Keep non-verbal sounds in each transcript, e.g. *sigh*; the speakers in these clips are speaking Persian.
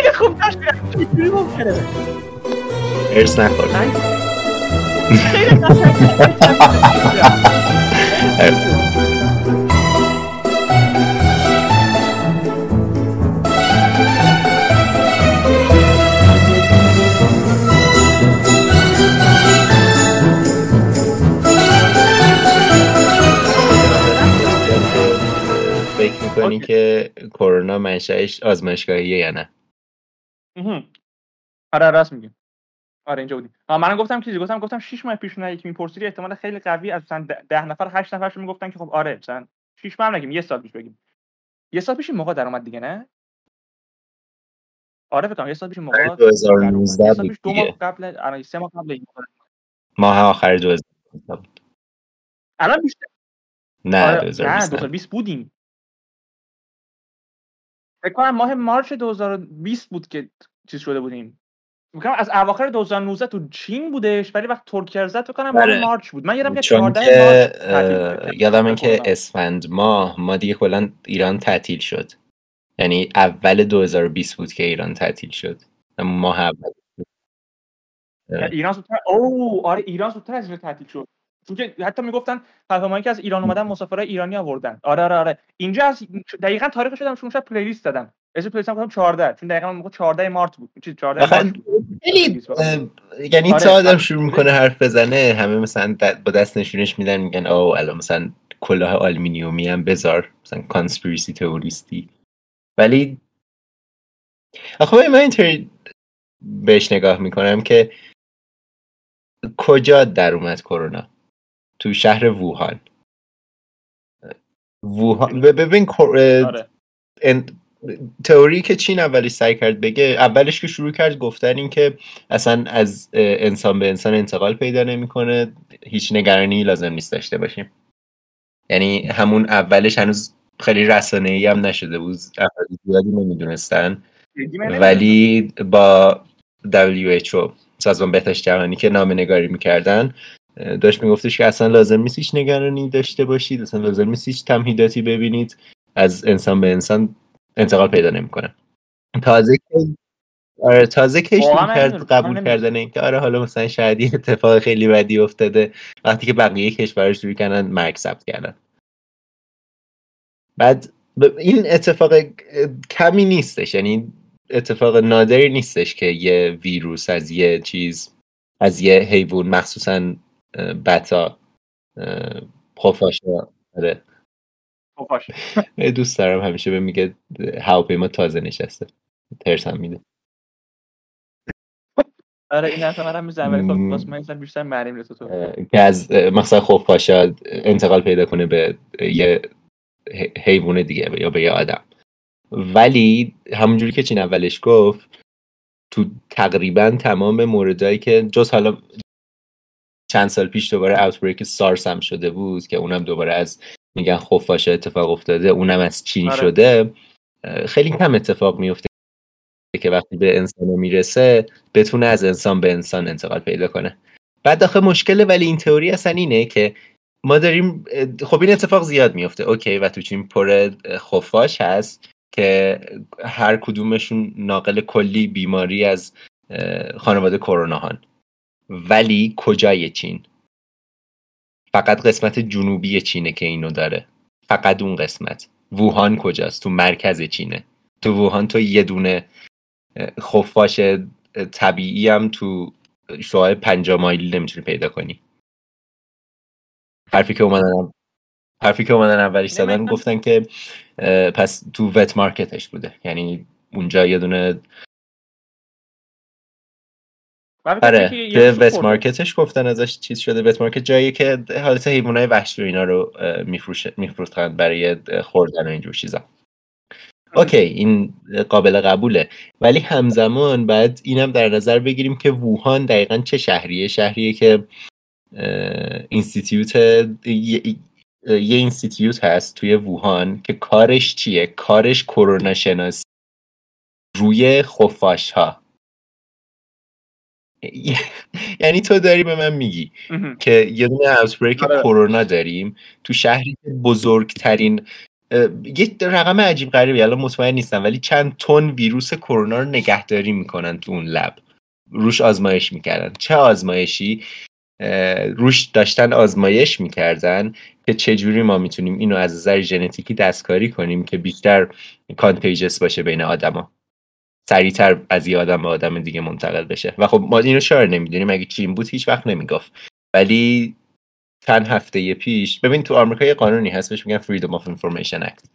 خیلی خوب چجوری ممکنه ارس نخور. *laughs* فکر می‌کنی. که کرونا منشأش آزمایشگاهیه یا نه. آره راست میگیم آره اینجا بودیم. منم گفتم چیزی؟ گفتم گفتم 6 ماه پیش نه یکی میپرسیدی احتمال خیلی قوی از مثلا 10 نفر 8 نفرشون می‌گفتن که خب آره مثلا 6 ماه هم نگیم یه سال پیش بگیم. یه سال پیش این موقع در اومد دیگه نه؟ آره فکر کنم یه سال پیش موقع آره، 2019 یه سال بود پیش دو ماه. قبل آره سه ماه قبل این موقع. ماه آخر 2019 بود. الان بیشتر؟ نه آره نه 2020 نه. 2020 بودیم. فکر کنم ماه مارچ 2020 بود که چیز شده بودیم. میگم از اواخر 2019 تو چین بودش ولی وقت ترکیه رو زد فکر کنم ماه آره. مارچ بود. من یادم که چون 14 که مارچ یادم که کرونا. اسفند ماه ما دیگه کلا ایران تعطیل شد. یعنی اول 2020 بود که ایران تعطیل شد. ماه اول. ایران زودتر او آره ایران زودتر از این تعطیل شد. چون که حتی می‌گفتن پیامایی که از ایران اومدن مسافرای ایرانی آوردن. آره آره آره. اینجا از دقیقاً تاریخش شدم چون شب playlist دادم. اسم playlist گفتم 14 چون دقیقاً موقع 14 مارت بود. چیز 14 آخه March بود. خیلی اه، یعنی تا آدم آره. شروع می‌کنه حرف بزنه. همه مثلا با دست نشونش میدن میگن او الان مثلا کلاه آلومینیومی هم بذار مثلا conspiracy theorist ی ولی آخه من اینطوری بهش نگاه می‌کنم که کجا در اومد کرونا؟ تو شهر ووهان. ووهان ببین آره. تئوری که چین اولش سعی کرد بگه اولش که شروع کرد گفتن این که اصلا از انسان به انسان انتقال پیدا نمی‌کنه هیچ نگرانی لازم نیست داشته باشیم. یعنی همون اولش هنوز خیلی رسانه ای هم نشده بود افراد زیادی نمی‌دونستن. ولی با WHO سازمان بهداشت جهانی که نامه نگاری می‌کردن داشت میگفتش که اصلا لازم نیست هیچ نگرانی داشته باشید اصلا لازم نیست هیچ تمهیداتی ببینید از انسان به انسان انتقال پیدا نمی‌کنه تازه که آره تازه من کرد. قبول. کردن اینکه آره حالا مثلا شاید یه اتفاق خیلی بدی افتاده وقتی که بقیه کشورها شروع کردن مرگ ثبت کردن بعد ب- این اتفاق کمی نیستش یعنی اتفاق نادری نیستش که یه ویروس از یه چیز از یه حیوان مخصوصا بتا اه، خفاشا آره. خب. دوست دارم همیشه به میگه هواپیما تازه نشسته. ترسم میده. آره این حرف منم می‌زنم ولی خب من بیشتر مریم تو. که از مثلا خفاشا انتقال پیدا کنه به یه حیوان دیگه یا به یه آدم. ولی همونجوری که چین اولش گفت تو تقریبا تمام موردهایی که جز حالا چند سال پیش دوباره اوتبریک سارس هم شده بود که اونم دوباره از میگن خفاشا اتفاق افتاده اونم از چین آره. شده. خیلی کم اتفاق میفته که وقتی به انسان می‌رسه بتونه از انسان به انسان انتقال پیدا کنه. بعد آخه مشکل ولی این تئوری اصلا اینه که ما داریم خب این اتفاق زیاد میفته. اوکی و تو چین پر خفاش هست که هر کدومشون ناقل کلی بیماری از خانواده کرونا هن ولی کجای چین؟ فقط قسمت جنوبی چینه که اینو داره. فقط اون قسمت. ووهان کجاست؟ تو مرکز چینه. تو ووهان تو یه دونه خفاش طبیعی هم تو شعاع پنجا مایلی نمی‌تونی پیدا کنی. حرفی که اومدن حرفی که اومدن اولیش زدن گفتن که پس تو وت مارکتش بوده. یعنی اونجا یه دونه آره وت خورده. مارکتش گفتن ازش چیز شده وت مارکت جایی که حالت حیوانات وحشی و اینا رو میفروشه میفروختن برای خوردن و اینجور چیزا. okay این قابل قبوله. ولی همزمان بعد اینم در نظر بگیریم که ووهان دقیقا چه شهریه؟ شهریه که institute یه, یه institute هست توی ووهان که کارش چیه؟ کارش کرونا شناسی. روی خفاش ها یعنی تو داری به من میگی. که یه دونه اوتبریک آره. کرونا داریم تو شهری که بزرگترین یه رقم عجیب غریبی الان مطمئن نیستم ولی چند تن ویروس کرونا رو نگهداری می‌کنن تو اون لب روش آزمایش می‌کردن چه آزمایشی روش داشتن آزمایش می‌کردن که چجوری ما می‌تونیم اینو از نظر ژنتیکی دستکاری کنیم که بیشتر کانتیجس باشه بین آدما سریعتر از یه آدم به آدم دیگه منتقل بشه. و خب ما اینو شار نمی‌دونیم. اگه چین بود هیچ وقت نمی‌گفت. ولی چند هفته پیش ببین تو آمریکا یه قانونی هست بهش میگن Freedom of Information Act.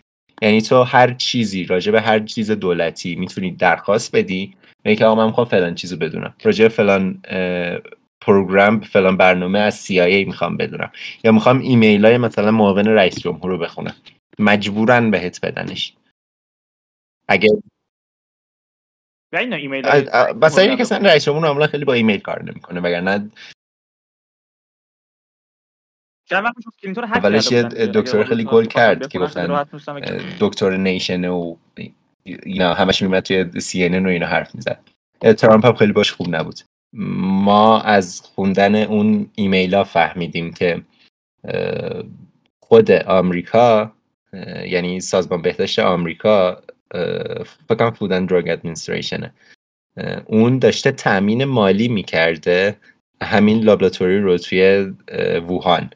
یعنی تو هر چیزی راجع به هر چیز دولتی می‌تونی درخواست بدی میگه که آقا من می‌خوام فلان چیزو بدونم. راجع فلان پروگرام فلان برنامه از CIA می‌خوام بدونم. یا می‌خوام ایمیل های مثلا معاون رئیس جمهور رو بخونم. مجبورن بهت بدنش. اگه ایمیل مثلا اینه که رئیس جمهور معمولا خیلی با ایمیل کار نمی‌کنه وگرنه اولش یه دکتر خیلی گل کرد که گفتن دکتر نیشن و اینا همش میمد توی سی و اینا حرف می‌زد. ترامپ هم خیلی باش خوب نبود. ما از خوندن اون ایمیل ها فهمیدیم که خود آمریکا یعنی سازمان بهداشت آمریکا فکرم فود دراگ ادمنستریشنه اون داشته تأمین مالی می‌کرده همین لابراتوری رو توی ووهان.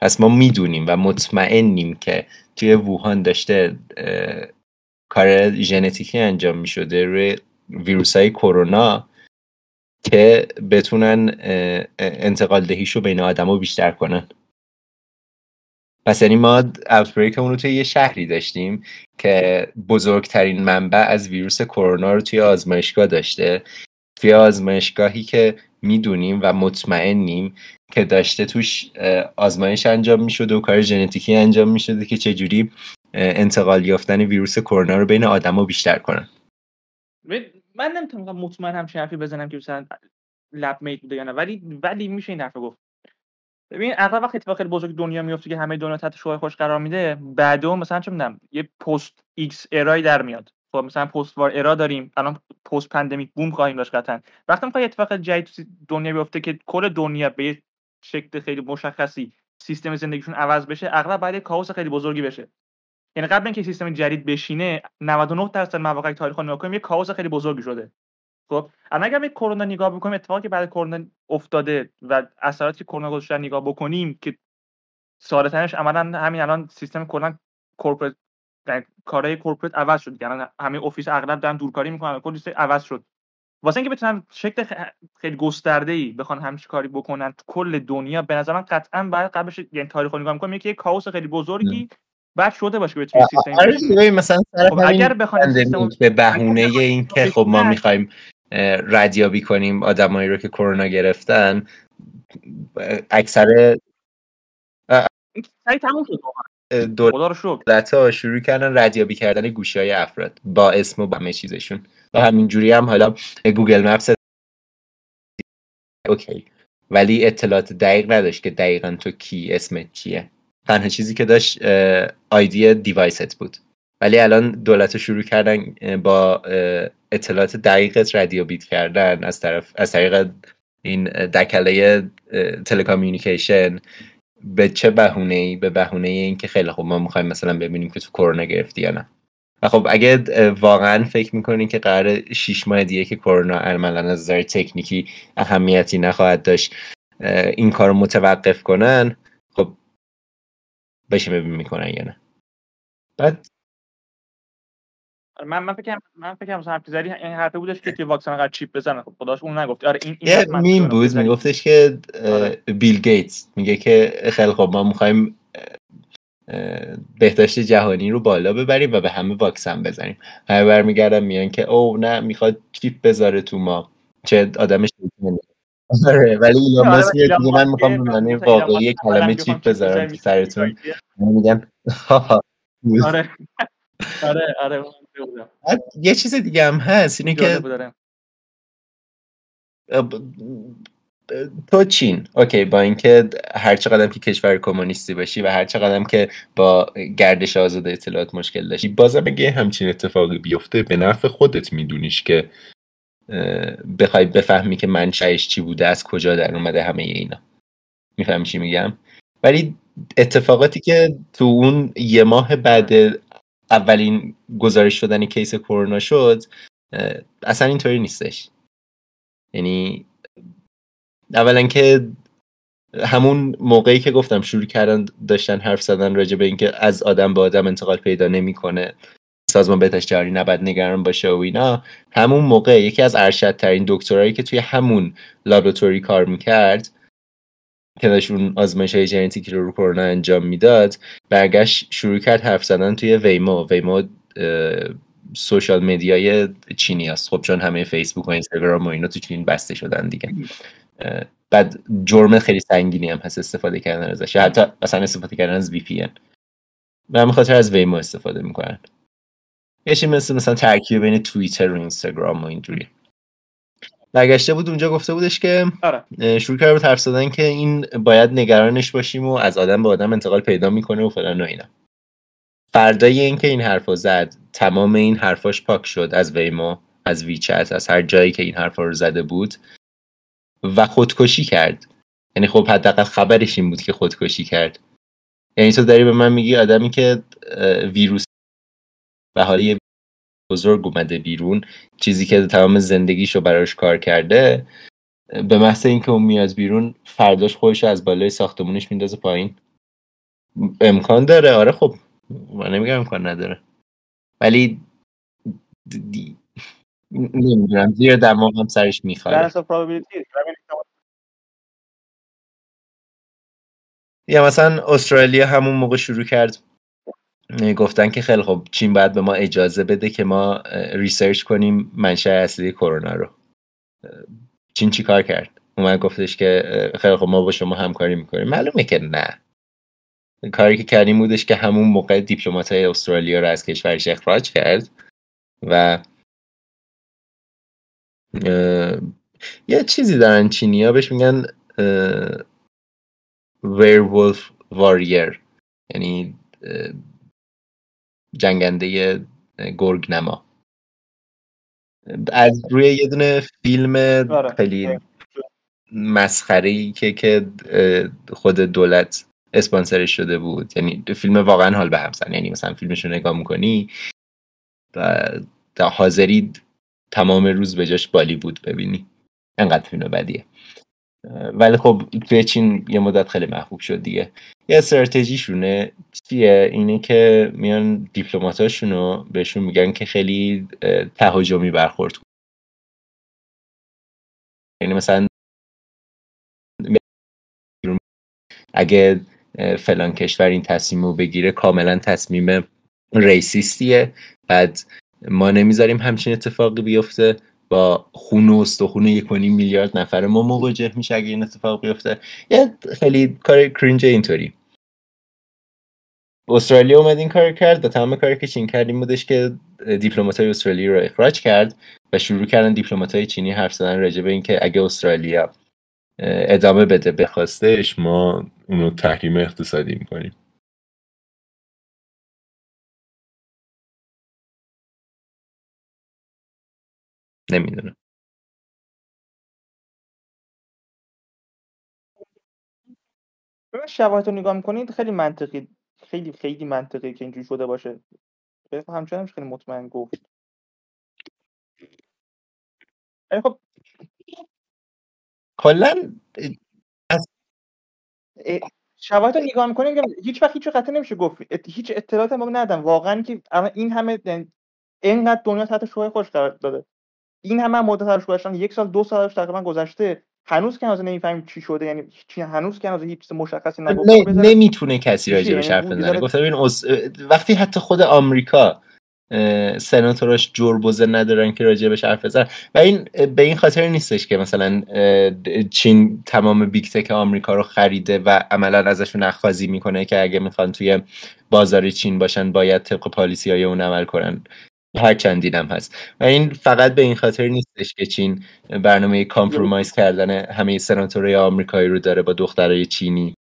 پس ما می‌دونیم و مطمئنیم که توی ووهان داشته کار ژنتیکی انجام می‌شده روی ویروس های کرونا که بتونن انتقال دهیشو بین آدما بیشتر کنن. پس یعنی ما اوتبریکمون رو توی یه شهری داشتیم که بزرگترین منبع از ویروس کرونا رو توی آزمایشگاه داشته. توی آزمایشگاهی که می‌دونیم و مطمئنیم که داشته توش آزمایش انجام می‌شده و کار ژنتیکی انجام می‌شده که چجوری انتقال یافتن ویروس کرونا رو بین آدما بیشتر کنن. من نمی‌تونم مطمئن هم حرفی بزنم که مثلا lab made بوده یا نه ولی ولی میشه این حرف گفت. ببین اغلب وقتی اتفاق خیلی بزرگ دنیا میفته که همه دنیا تحت شعاع خودش قرار میده. بعدو مثلا چه می‌دونم یه post X era ی در میاد. خب مثلا post war era داریم الان post pandemic boom خواهیم داشت قطعا. وقتی می‌خوای اتفاق جدید دنیا بیفته که کل دنیا به یه شکل خیلی مشخصی سیستم زندگیشون عوض بشه اغلب باید chaos خیلی بزرگی بشه. یعنی قبل اینکه سیستم جدید بشینه 99 درصد مواقع تاریخ نگاه کنیم یه کاوس خیلی بزرگی شده. خب الان اگر به کرونا نگاه بکنیم اتفاقی که بعد کرونا افتاده و اثراتی که کرونا گذاشته نگاه بکنیم که ساده‌ترش عملا همین الان سیستم کلا یعنی کارهای کورپرات عوض شد. یعنی همه افیس اغلب دارن دورکاری می‌کنن کلی عوض شد. واسه اینکه بتونن شکل خیلی گسترده ای بخوان همچین کاری بکنن تو کل دنیا به نظر من قطعا بعد قبلش یعنی تاریخ رو نگاه می‌کنم که یه کاوس خیلی بزرگی بعد شده باشه به سیستم آره مثلا خب اگر بخوان به بهونه این که خب ما می‌خوایم ردیابی کنیم آدمایی رو که کرونا گرفتن. اکثر دولت ها شروع کردن ردیابی کردن گوشی های افراد با اسم و با همه چیزشون. و همینجوری هم حالا Google Maps okay. ولی اطلاعات دقیق نداشت که دقیقا تو کی اسمت چیه تنها چیزی که داشت آیدی دیوایست بود. ولی الان دولت شروع کردن با اطلاعات دقیقت رادیو بیت کردن از طرف از طریق این دکله تلکامیونیکیشن به چه بهونه ای به بهونه ای اینکه خیلی خوب ما می‌خوایم مثلا ببینیم که تو کرونا گرفتی یا نه. و خب اگه واقعا فکر می‌کنین که قرار شیش ماه دیگه که کرونا عملا از نظر تکنیکی اهمیتی نخواهد داشت این کار متوقف کنن خب بشه ببین می‌کنن یا نه. بعد من من فکر من فکر کنم زدی این حرفه بودش که توی واکسن قرار چیپ بزنه. خب خداش اون نگفت. آره این این میم بود میگفتش که آره. بیل گیتس میگه که خیلی خب ما می‌خوایم بهداشت جهانی رو بالا ببریم و به همه واکسن بزنیم. همه برمیگردن میان که او نه می‌خواد چیپ بزاره تو ما. چه آدمش آره ولی ایلان ماسک میگه من می‌خوام به معنی واقعی کلمه چیپ بذارم تو سرتون. *laughs* میگن *laughs* *laughs* آره. آره آره. یه چیز دیگه هم هست اینه که تو چین. اوکی با اینکه هر چقدر که کشور کمونیستی باشی و هر چقدر که با گردش آزاد اطلاعات مشکل داشتی بازم اگه همچین اتفاقی بیفته به نفع خودت میدونیش که بخوای بفهمی که منشأش چی بوده از کجا در اومده همه اینا. می‌فهمی چی میگم؟ ولی اتفاقاتی که تو اون یه ماه بعد اولین گزارش شدن کیس کرونا شد اصلا اینطوری نیستش. یعنی اولا که همون موقعی که گفتم شروع کردن داشتن حرف زدن راجع به اینکه از آدم به آدم انتقال پیدا نمی‌کنه سازمان بهداشت جهانی نباید نگران باشه و اینا همون موقع یکی از ارشدترین دکترایی که توی همون لابراتوری کار می‌کرد که داشت اون آزمایش های ژنتیکی رو رو کرونا انجام می‌داد برگشت شروع کرد حرف زدن توی ویمو. ویمو سوشال مدیای چینی است خب چون همه فیسبوک و اینستاگرام و اینا تو چین بسته شدن دیگه. بعد جرم خیلی سنگینی هم هست استفاده کردن ازش. حتی مثلا استفاده کردن از VPN و همین خاطر از ویمو استفاده می‌کنن. یه مثل مثلا ترکیب بین توییتر و اینستاگرام و اینجوری. برگشته بود اونجا گفته بودش که آره. شروع کرده بود حرف زدن که این باید نگرانش باشیم و از آدم به آدم انتقال پیدا می‌کنه و فلان و اینا. فردای اینکه این حرفو زد تمام این حرفاش پاک شد از ویمو از ویچت از هر جایی که این حرفا رو زده بود و خودکشی کرد. یعنی خب حداقل خبرش این بود که خودکشی کرد. یعنی تو داری به من میگی آدمی که ویروس و حالی بزرگ اومده بیرون چیزی که تمام زندگیشو براش کار کرده به محض اینکه اون میاد بیرون فرداش خودش از بالای ساختمونش میندازه پایین. امکان داره. آره خب من نمیگم امکان نداره. ولی دی... نمی‌دونم زیر دماغم سرش می‌خواد یا مثلا استرالیا همون موقع شروع کرد گفتن که خیلی خب چین باید به ما اجازه بده که ما research کنیم منشأ اصلی کرونا رو. چین چی کار کرد؟ اومد گفتش که خیلی خب ما با شما همکاری می‌کنیم. معلومه که نه. کاری که کردیم بودش که همون موقع دیپلمات های استرالیا رو از کشورش اخراج کرد و یه چیزی دارن چینی ها بهش میگن ویرولف واریر یعنی جنگنده گرگ نما. از روی یه دونه فیلم آره. خیلی مسخره که که خود دولت اسپانسرش شده بود. یعنی فیلم واقعا حال به هم یعنی مثلا فیلمش رو نگاه می‌کنی و حاضری تمام روز به جاش بالیوود ببینی. انقدر فیلم بدیه. ولی خب توی چین یه مدت خیلی محبوب شد دیگه. یه استراتژیشونه چیه؟ اینه که میان دیپلماتاشون رو بهشون میگن که خیلی تهاجمی برخورد یعنی مثلا اگه فلان کشور این تصمیم رو بگیره کاملا تصمیم ریسیستیه. بعد ما نمی‌ذاریم همچین اتفاقی بیفته. با خون و استخون یک میلیارد نفر ما مواجه میشه اگه این اتفاق بیفته. یه خیلی کار کرینج اینطوری. استرالیا اومد این کار کرد و تمام کاری که چین کردیم بودش که دیپلمات های استرالیا رو اخراج کرد و شروع کردن دیپلمات های چینی حرف زدن راجع به اینکه اگه استرالیا ادامه بده بخواستش ما اونو تحریم اقتصادی می‌کنیم. نمی‌دونم. شواهد رو نگاه می‌کنید خیلی منطقی خیلی خیلی منطقی که اینجوری شده باشه. همچنان خیلی مطمئن گفت. خب. کلا شواهد رو نگاه می‌کنیم هیچ وقت هیچ قطعه نمیشه گفت. هیچ اطلاعات ما ندم واقعا که این همه اینقدر دنیا تحت‌الشعاع خودش قرار داده. این همه مدت ازش گذشتن یک سال دو سالش تقریبا گذشته. هنوز که نمی‌فهمیم چی شده یعنی چی هنوز که هیچ چیز مشخصی نگفته. نمی‌تونه کسی راجع حرف بزنه. گفتم این وقتی حتی خود آمریکا سناتوراش جربوزه ندارن که راجع بهش حرف بزنن. و این به این خاطر نیستش که مثلا چین تمام big tech آمریکا رو خریده و عملا ازشون اخاذی می‌کنه که اگه می‌خوان توی بازار چین باشن باید طبق policy های اون عمل کنن. هر چند این هم هست. و این فقط به این خاطر نیستش که چین برنامه compromise کردن همه سناتورهای آمریکایی رو داره با دخترای چینی.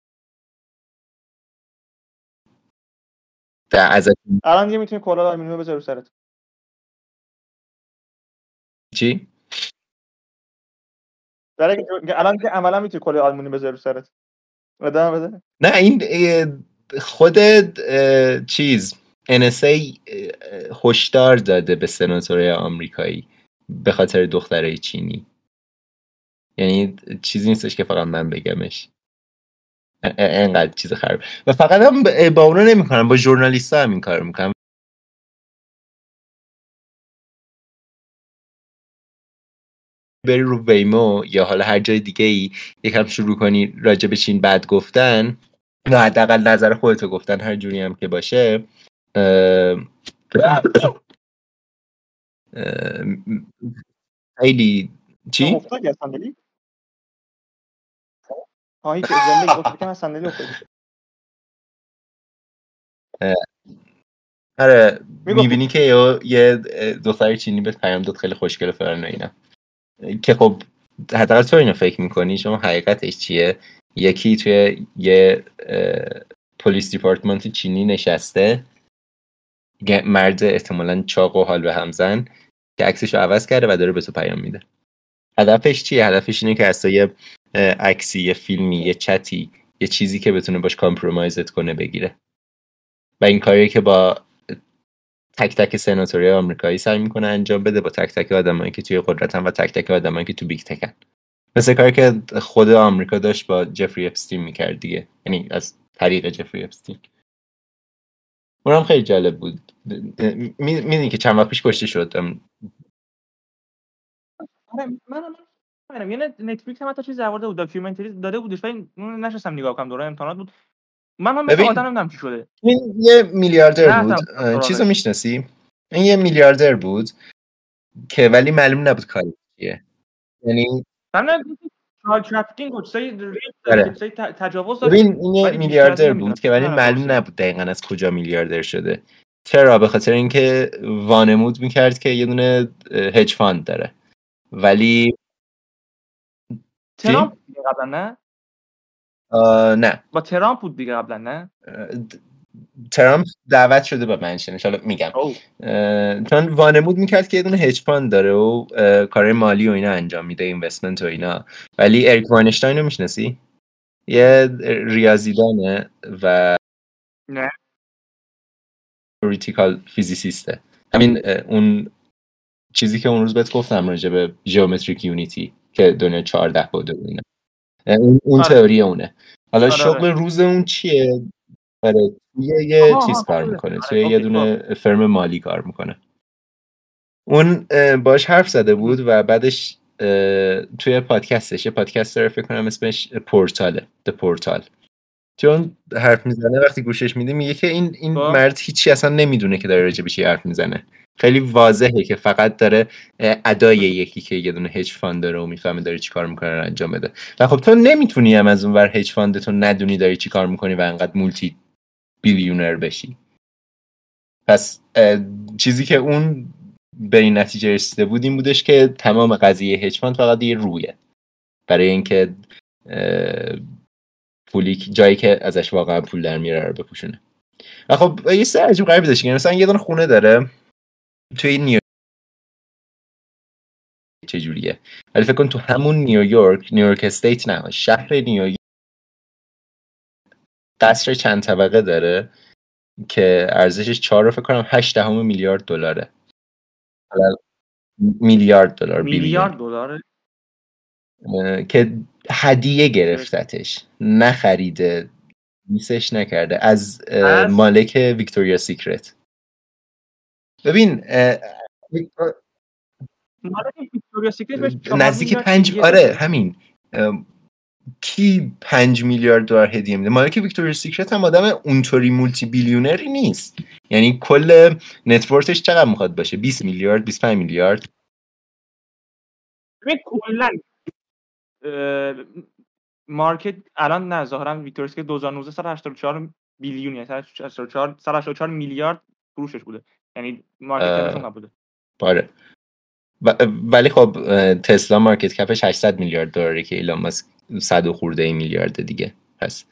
از الان دیگه می‌تونی کلاه آلومینیوم بذاری سرت. چی؟ داره الان که عملا می‌تونی کلاه آلومینیوم بذاری سرت. بده بده. نه این خود چیز NSA هشدار داده به سناتورهای آمریکایی به خاطر دخترای چینی. یعنی چیزی نیستش که فقط من بگمش. انقدر چیز خراب. و فقط هم با اونا نمی‌کنم با ژورنالیست هم این کار می‌کنم بری رو ویمو یا حالا هر جای دیگه ای یکم شروع کنی راجع به چین بد گفتن یا حداقل نظر خودتو گفتن هر جوری هم که باشه خیلی چی؟ آره می‌بینی که یه دختر چینی بهت پیام داد خیلی خوشگل فلان اینا که خب حداقل تو اینو فکر می‌کنی شما حقیقتش چیه یکی توی یه police department چینی نشسته مرد احتمالا چاق و حال به همزن که عکسش رو عوض کرده و داره به تو پیام میده. هدفش چیه؟ هدفش اینه که اصلا یه عکسی یه فیلمی یه چتی یه چیزی که بتونه باش compromise ت کنه بگیره. و این کاری که با تک تک سناتورای آمریکایی سعی می‌کنه انجام بده با تک تک آدمایی که توی قدرتن و تک تک آدمایی که تو big tech ن. مثل کاری که خود آمریکا داشت با جفری اپستین می‌کرد دیگه. یعنی از طریق جفری اپستین. اونم خیلی جالب بود. می‌دونی که چند وقت پیش کشته شد. آره من یه نتفلیکس هم حتی چیز در بود. documentary داده بودش ولی نشستم نگاه کنم. دوره امتحانات بود. من من مثل آدم نمی‌دونم چی شده. این یه میلیاردر بود. چیزو می‌شناسی؟ این یه میلیاردر بود که ولی معلوم نبود کاری چیه. یعنی تجاوز ببین این یه میلیاردر بود که ولی معلوم نبود دقیقا از کجا میلیاردر شده. چرا؟ به خاطر اینکه وانمود می‌کرد که یه دونه هج فاند داره. ولی ترامپ قبلا نه؟ نه. با ترامپ بود دیگه قبلا نه؟ ترامپ دعوت شده به mansion ش حالا میگم. چون وانمود می‌کرد که یه دونه هج داره و کار مالی و اینا انجام میده investment و اینا. ولی اریک واینستین رو می‌شناسی؟ یه ریاضیدانه و نه. theoretical physicist ه همین اون چیزی که اون روز بهت گفتم راجع به ژئومتریک یونیتی که دنیا 14 بوده اینا. اون, اون آره. تئوری اونه. حالا آره. شغل روز اون چیه؟ آره یه یه چیز کار می‌کنه توی یه دونه فرم مالی کار می‌کنه. اون باش حرف زده بود و بعدش توی پادکستش یه پادکست داره فکر کنم اسمش پورتاله د پورتال چون حرف می‌زنه وقتی گوشش میده میگه که این این خب. مرد هیچی اصلا نمی‌دونه که داره راجع به حرف می‌زنه. خیلی واضحه که فقط داره ادای یکی که یه دونه hedge fund داره و می‌فهمه داره چیکار می‌کنه رو انجام بده. و خب تو نمی‌تونی هم از اون ور hedge fund تو ندونی داری چیکار می‌کنی و انقدر multi-billionaire بشی. پس چیزی که اون به این نتیجه رسیده بود این بودش که تمام قضیه hedge fund فقط یه رویه. برای اینکه پولی جایی که ازش واقعا پول در میاره رو بپوشونه. و خب یه سر عجیب غریبی داشت. مثلا یه دونه خونه داره. توی نیو چجوریه؟ ولی فکر کن تو همون نیویورک نیویورک استیت نه شهر نیویورک قصر چند طبقه داره که ارزشش چهار رو فکر کنم هشت دهم میلیارد دلاره. میلیارد دلار میلیارد دلاره که هدیه گرفتتش. نخریده میسش نکرده. از مالک ویکتوریا سیکرت. ببین نزدیک پنج آره همین. کی پنج میلیارد دلار هدیه میده؟ مالک ویکتوریا سیکرت هم آدم اونطوری multi-billionaire ی نیست. یعنی کل net worth ش چقدر می‌خواد باشه؟ 20 میلیارد 25 میلیارد. کلا market الان نه ظاهرا ویکتوریا سیکرت 2019 سال 84 billion یعنی 84 84 میلیارد فروشش بوده. یعنی market نبوده. آره. ولی خب تسلا market cap ش 800 میلیارد دلاره که ایلان ماسک 100 خورده میلیارد دیگه. پس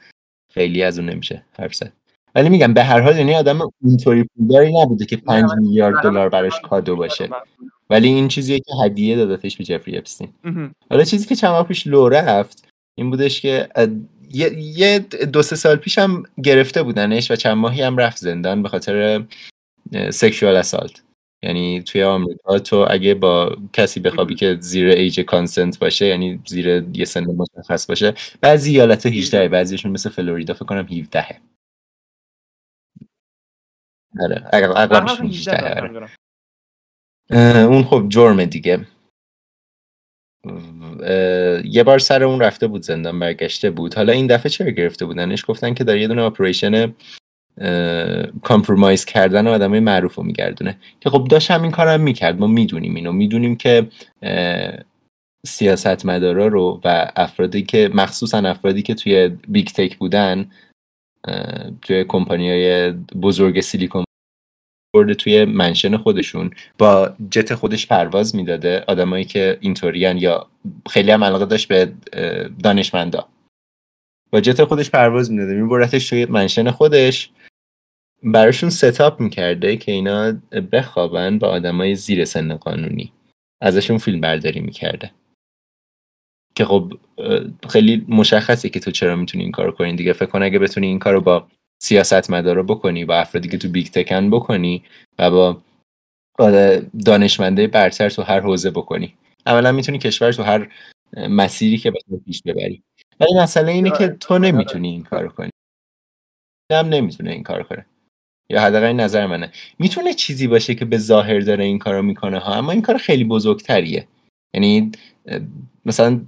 خیلی از اون نمیشه حرف زد. ولی میگم به هر حال یعنی آدم اونطوری پولداری نبوده که 5 میلیارد دلار براش کادو باشه. ولی این چیزیه که هدیه دادتش به جفری اپستین. حالا چیزی که چند پیش لو رفت این بودش که یه دو سه سال پیش هم گرفته بودنش و چند ماهی هم رفت زندان به خاطر سکشوال اسالت یعنی توی آمریکا تو اگه با کسی بخوابی که زیر ایج کانسنت باشه یعنی زیر یه سن مشخص باشه بعضی ایالت 18 بعضیشون مثل فلوریدا فکر کنم 17 آره اغلبشون 18 آره. اون خب جرم دیگه. یه بار سر اون رفته بود زندان برگشته بود. حالا این دفعه چرا گرفته بودنش؟ گفتن که داره یه دونه operation compromise کردن آدمای معروف رو میگردونه. که خب داشت همین کارم می‌کرد. ما می‌دونیم اینو. می‌دونیم که سیاست مدارا رو و افرادی که مخصوصا افرادی که توی big tech بودن توی کمپانی های بزرگ سیلیکون برده توی منشن خودشون با جت خودش پرواز می‌داده آدمایی که اینطورین یا خیلی هم علاقه داشت به دانشمندا. با جت خودش پرواز می‌داده. میبرتش توی منشن خودش. براشون ستاپ می‌کرده که اینا بخوابن با آدمای زیر سن قانونی. ازشون فیلم برداری می‌کرده. که خب خیلی مشخصه که تو چرا می‌تونی این کارو کنی دیگه. فکر کن اگه بتونی این کارو با سیاست مدارا بکنی با افرادی که تو بیگ تکن بکنی و با دانشمنده برتر تو هر حوزه بکنی. اولا می‌تونی کشور تو هر مسیری که بخوای پیش ببری. ولی مسئله اینه که تو نمی‌تونی این کارو کنی. هم نمی‌تونه این کارو کنه. یا حداقل این نظر منه. می‌تونه چیزی باشه که به ظاهر داره این کارو می‌کنه ها اما این کار خیلی بزرگتریه. یعنی مثلا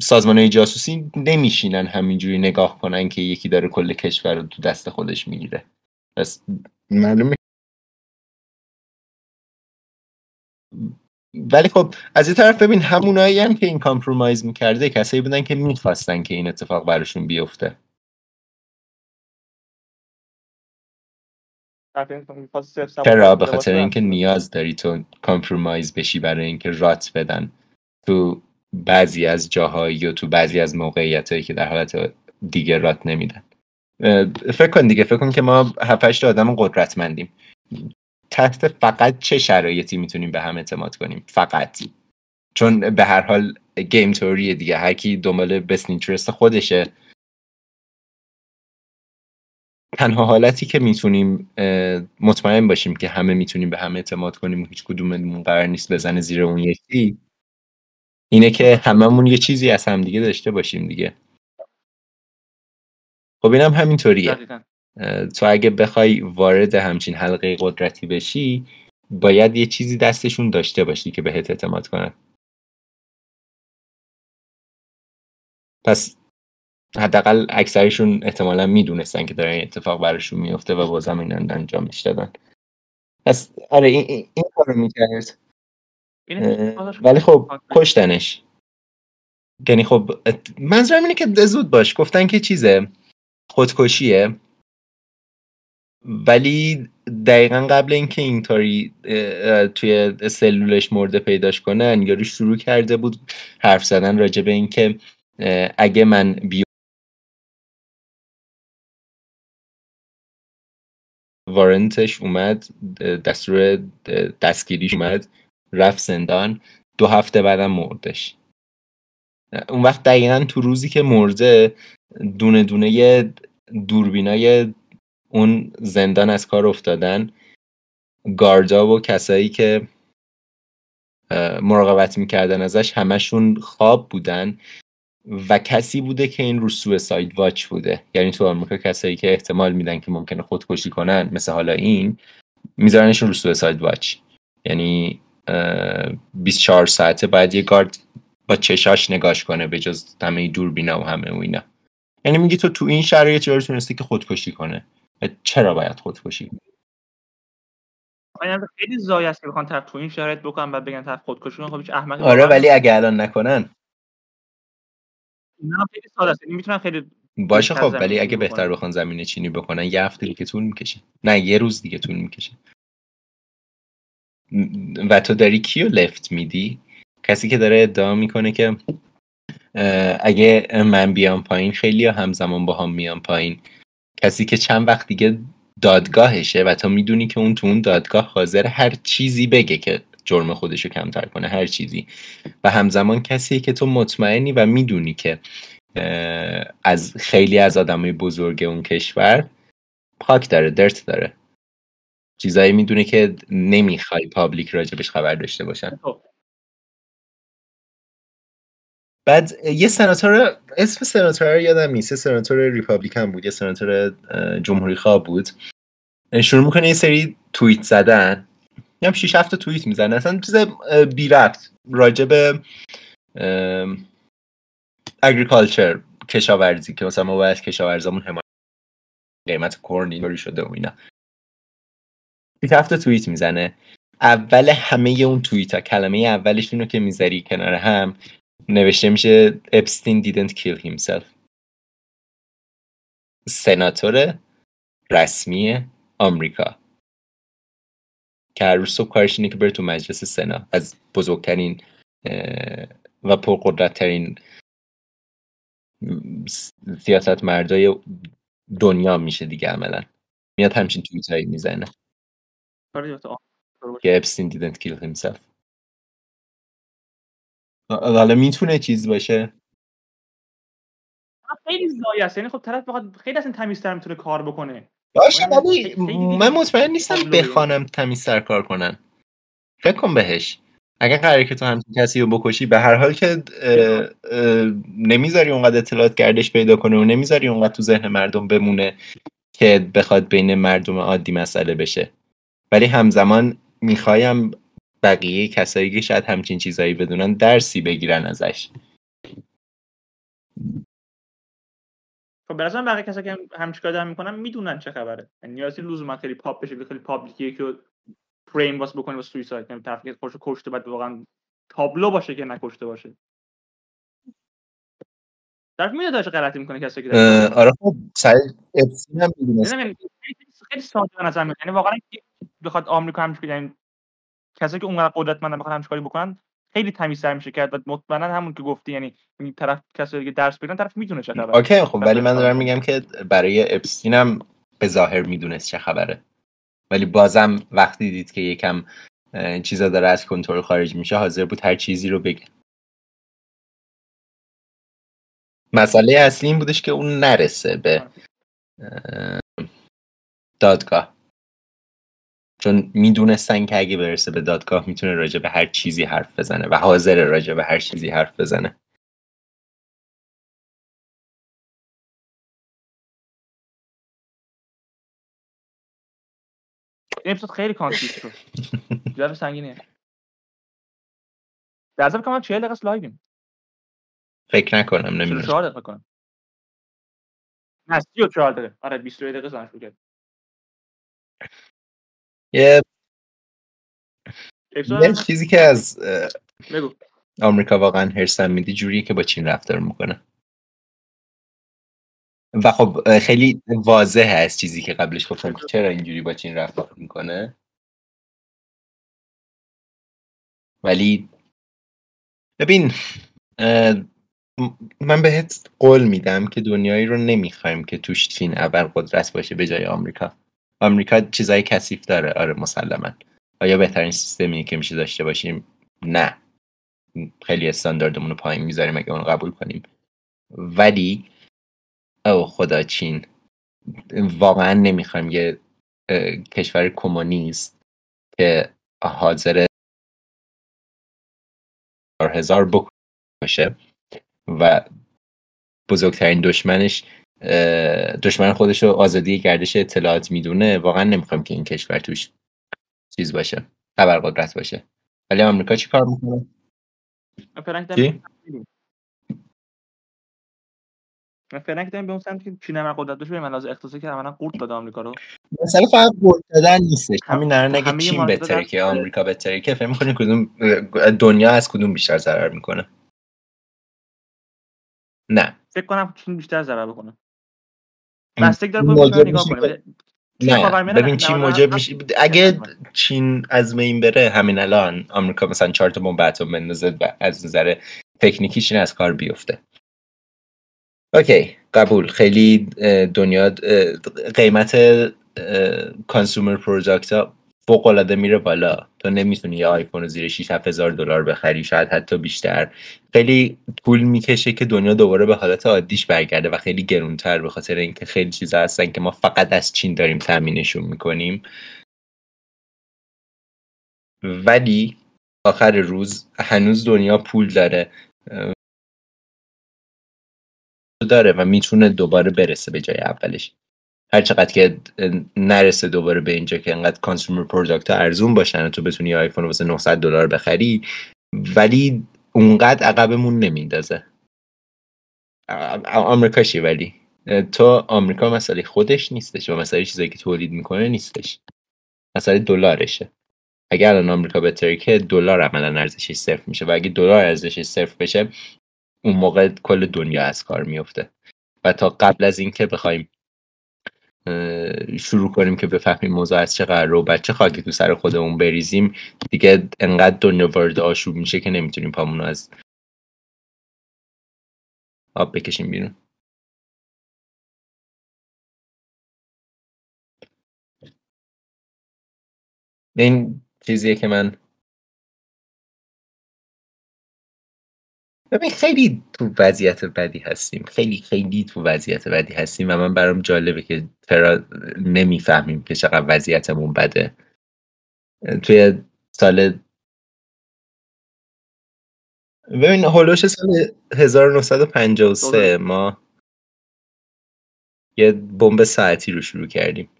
سازمان های جاسوسی نمیشینن همینجوری نگاه کنن که یکی داره کل کشور رو تو دست خودش می‌گیره. پس معلومه. ولی خب از یه طرف ببین همونایی هم که این compromise می‌کرده کسایی بودن که می‌خواستن که این اتفاق براشون بیفته. چرا؟ به خاطر اینکه نیاز داری تو compromise بشی برای اینکه رات بدن. تو بعضی از جاهایی و تو بعضی از موقعیت هایی که در حالت دیگه رات نمیدن. فکر کن دیگه فکر کن که ما هفتشت آدم قدرتمندیم. تحت فقط چه شرایطی می‌تونیم به هم اعتماد کنیم؟ فقط. چون به هر حال گیم توریه دیگه هر کی دنبال اینترست خودشه. تنها حالتی که می‌تونیم مطمئن باشیم که همه می‌تونیم به هم اعتماد کنیم و هیچ کدوممون قرار نیست بزنه زیر اون یکی اینه که هممون یه چیزی از هم دیگه داشته باشیم دیگه. خب اینم همینطوریه. تو اگه بخوای وارد همچین حلقه قدرتی بشی باید یه چیزی دستشون داشته باشی که بهت اعتماد کنن. پس حداقل اکثرشون احتمالا می‌دونستن که داره این اتفاق براشون میفته و بازم این انجامش دادن پس آره این, این کارو می‌کرد. ولی خب کشتنش. یعنی خب منظورم اینه که زود باش. گفتن که چیزه خودکشیه. ولی دقیقا قبل اینکه اینطوری توی سلولش مرده پیداش کنن یارو شروع کرده بود حرف زدن راجع به اینکه اگه من بی وارنتش اومد دستور دستگیریش اومد رفت زندان دو هفته بعدم مردش. اون وقت دقیقا تو روزی که مرده دونه دونه دوربینای اون زندان از کار افتادن. گاردا و کسایی که مراقبت می‌کردن ازش همشون خواب بودن. و کسی بوده که این رو سویساید واچ بوده. یعنی تو آمریکا کسایی که احتمال میدن که ممکنه خودکشی کنن مثل حالا این میذارنشون رو سویساید واچ. یعنی 24 ساعته باید یه گارد با چشاش نگاش کنه به جز همه دوربینا و همه و اینا. یعنی میگی تو تو این شرایط چرا تونستی که خودکشی کنه. چرا باید خودکشی کنه خیلی زای است که بخوان طرف تو این شرایط بکنن بعد بگن طرف خودکشی کنه. خب هیچ احمقی آره ولی اگه الان نکنن. نه خیلی ساده است. یعنی می‌تونن خیلی باشه خب ولی اگه بهتر بخوان زمینه چینی بکنن یه هفته دیگه طول می‌کشه. نه یه روز دیگه طول می‌کشه. و تو داری کیو لفت میدی؟ کسی که داره ادعا می‌کنه که اگه من بیام پایین خیلی همزمان با هم میام پایین. کسی که چند وقت دیگه دادگاهشه و تو می‌دونی که اون تو اون دادگاه حاضر هر چیزی بگه که جرم خودشو کمتر کنه هر چیزی. و همزمان کسی که تو مطمئنی و می‌دونی که از خیلی از آدمای بزرگ اون کشور باگ داره درت داره. چیزایی می‌دونه که نمی‌خوای public راجبش خبر داشته باشن. خب. بعد یه سناتور اسم سناتور یادم نیست. سناتور Republican بود یه سناتور جمهوری خواه بود. شروع می‌کنه یه سری توییت زدن. هم 6 7 توییت می‌زنه. اصلا چیز بی ربط راجب اگریکالچر کشاورزی که مثلا ما باید کشاورزامون حمایت قیمت کرن اینطوری شده و اینا. 6 7 توییت می‌زنه. اول همه اون توییت ها کلمه اولش اینو که می‌ذاری کنار هم نوشته میشه اپستین دیدنت کیل himself. سناتور رسمی آمریکا. که هر روز صبح کارش اینه که بره تو مجلس سنا. از بزرگترین و پرقدرتترین سیاست مردای دنیا میشه دیگه عملا. میاد همچین توییت هایی می‌زنه که اپستین دیدنت کیل himself حالا می‌تونه چیز باشه؟ خیلی زایی است. یعنی خب طرف بخواد خیلی اصلا تمیزتر می‌تونه کار بکنه. باشه ولی من مطمئن نیستم بخوانم تمیزتر کار کنن. فکر کن بهش. اگر قراره که تو همچین کسی رو بکشی به هر حال که نمی‌ذاری اونقدر اطلاعات گردش پیدا کنه و نمی‌ذاری اونقدر تو ذهن مردم بمونه که بخواد بین مردم عادی مسئله بشه. ولی همزمان می‌خوایم بقیه کسایی که شاید همچین چیزایی بدونن درسی بگیرن ازش. خب به نظرم بقیه کسایی که همچین کار دارن می‌کنن می‌دونن چه خبره. یعنی نیازی لزوما خیلی پاپ بشه خیلی پابلیکیه که فریم واس بکنه واسه سویساید. یعنی طرفی که خودشو کشته بعد واقعا تابلو باشه که نکشته باشه. طرف میاد داشته غلطی می‌کنه کسی که آره خب سعی افسین هم می‌دونست. خیلی ساده به نظر یعنی واقعا بخواد آمریکا همچین یعنی کسایی که اونقدر قدرتمندن بخواد همچین کاری بکنن خیلی تمیزتر میشه کرد و مطمئنا همون که گفتی یعنی این طرف کسایی که درس بگیرن طرف می‌دونه چه خبره. اوکی خب ولی من دارم میگم که برای اپستین هم به ظاهر می‌دونست چه خبره. ولی بازم وقتی دید که یکم چیزا داره از کنترل خارج میشه حاضر بود هر چیزی رو بگه. مسئله اصلی این بودش که اون نرسه به دادگاه. چون می‌دونستن که اگه برسه به دادگاه می‌تونه راجع به هر چیزی حرف بزنه و حاضر راجع به هر چیزی حرف بزنه. این اپیزود خیلی concise شد. *laughs* جواب سنگینه در اصل کنم 40 دقیقه live ایم. فکر نکنم نمی‌دونم. 4 دقیقه کنم نه 34 دقیقه. آره 22 دقیقه زنش کرد یه یه چیزی که از بگو. آمریکا واقعا هرسم میدی جوریه که با چین رفتار می‌کنه. و خب خیلی واضح از چیزی که قبلش گفتم که چرا اینجوری با چین رفتار می‌کنه. ولی ببین من بهت قول میدم که دنیایی رو نمی‌خوایم که توش چین اول قدرت باشه به جای آمریکا. آمریکا چیزای کثیف داره. آره مسلما. آیا بهترین سیستمی که میشه داشته باشیم؟ نه. خیلی استانداردمون رو پایین می‌ذاریم اگه اون قبول کنیم. ولی او خدا چین. واقعا نمی‌خوایم یه کشور کمونیست که حاضر هزار بکشه و بزرگترین دشمنش دشمن خودش رو آزادی گردش اطلاعات می‌دونه. واقعا نمی‌خوایم که این کشور توش چیز باشه خبر قدرت باشه. ولی آمریکا چی کار می‌کنه؟ من فعلا که داریم به اون سمت که چین عمل قدرت داشت به اقتصادی که عملا قورت داده آمریکا رو. مثلا فقط قورت دادن نیستش. همین الان نگه چین بهتره که آمریکا بهتره که فهم می‌کنی کدوم دنیا از کدوم بیشتر ضرر می‌کنه؟ نه. فکر کنم چین بیشتر ضرر بکنه. بستگی داره نگاه کنه. نه ببین چین موجب میشه. اگه چین از این بره همین الان آمریکا مثلا چهار تا بمب اتم بندازه و از نظر تکنیکیش از کار بیفته. okay قبول. خیلی دنیا قیمت consumer product ها فوق میره بالا. تو نمی‌تونی یه آیفون زیر 6 هزار دلار بخری. شاید حتی بیشتر. خیلی طول می‌کشه که دنیا دوباره به حالت عادیش برگرده و خیلی گرونتر به خاطر اینکه خیلی چیزا هستن که ما فقط از چین داریم تامینشون می‌کنیم. ولی آخر روز هنوز دنیا پول داره. داره و می‌تونه دوباره برسه به جای اولش. هر چقدر که نرسه دوباره به اینجا که انقدر consumer product ارزون باشن و تو بتونی آیفون واسه 900 دلار بخری ولی اونقدر عقبمون نمیندازه. آمریکا چی ولی؟ تو آمریکا مسئله خودش نیستش و مسئله چیزایی که تولید می‌کنه نیستش. مسئله دلارشه اگر الان آمریکا بهتره که دلار عملا ارزشش صفر میشه و اگه دلار ارزشش صفر بشه اون موقع کل دنیا از کار میفته و تا قبل از اینکه بخوایم شروع کنیم که بفهمیم موضوع از چه قرار و بچه خاکی تو سر خودمون بریزیم. دیگه انقدر دنیا وارد آشوب میشه که نمی‌تونیم پامونو از آب بکشیم بیرون. این چیزیه که من ببین خیلی تو وضعیت بدی هستیم. خیلی خیلی تو وضعیت بدی هستیم و من برام جالبه که چرا نمی‌فهمیم که چقدر وضعیتمون بده. توی سال ببین هولوش سال 1953 ما یه بمب ساعتی رو شروع کردیم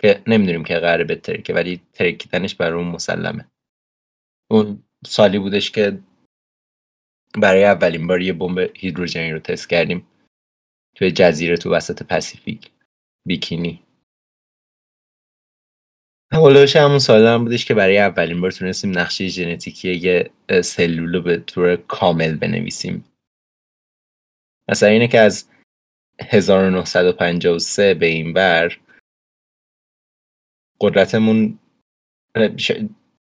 که نمی‌دونیم که قراره بترکه ولی ترکیدنش برای اون مسلمه. اون سالی بودش که برای اولین بار یه بمب هیدروژنی رو تست کردیم. توی جزیره تو وسط پسیفیک. بیکینی. هولوش همون سال هم بودش که برای اولین بار تونستیم نقشه ژنتیکی یه سلول رو به طور کامل بنویسیم. مثلا اینه که از 1953 به این بر قدرتمون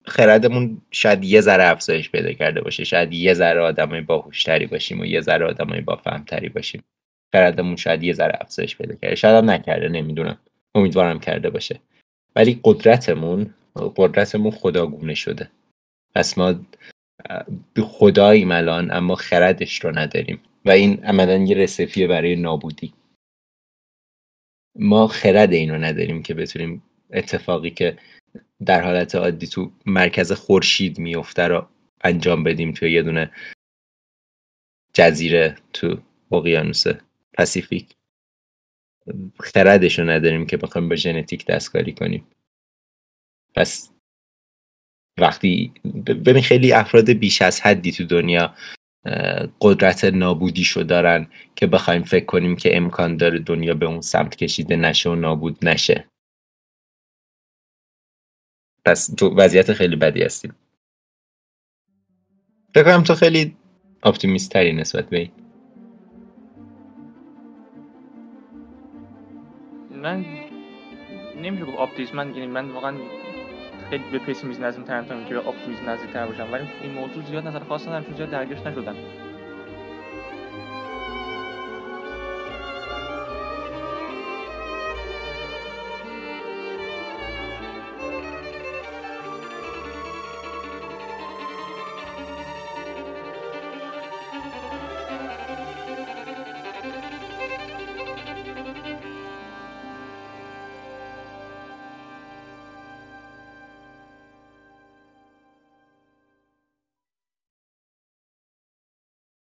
خردمون شاید یه ذره افزایش پیدا کرده باشه. شاید یه ذره آدمای باهوشتری باشیم و یه ذره آدمای با فهمتری باشیم. خردمون شاید یه ذره افزایش پیدا کرده. شاید هم نکرده نمی‌دونم. امیدوارم کرده باشه. ولی قدرتمون قدرتمون خداگونه شده. پس ما خداییم الان اما خردش رو نداریم. و این عملا یه رسپیه برای نابودی. ما خرد اینو نداریم که بتونیم اتفاقی که در حالت عادی تو مرکز خورشید میفته رو انجام بدیم توی یه دونه جزیره تو اقیانوس پسیفیک. خردش رو نداریم که بخوایم با ژنتیک دستکاری کنیم. پس وقتی ببین خیلی افراد بیش از حدی تو دنیا قدرت نابودیشو دارن که بخوایم فکر کنیم که امکان داره دنیا به اون سمت کشیده نشه و نابود نشه. پس تو وضعیت خیلی بدی هستیم. فکر کنم تو خیلی optimist تری نسبت به این. من نمیشه گفت optimist من یعنی من واقعا خیلی به pessimism نزدیک ترم تا که به optimism نزدیک تر باشم. ولی این موضوع زیاد نظر خاص ندارم چون زیاد درگیرش نشدم.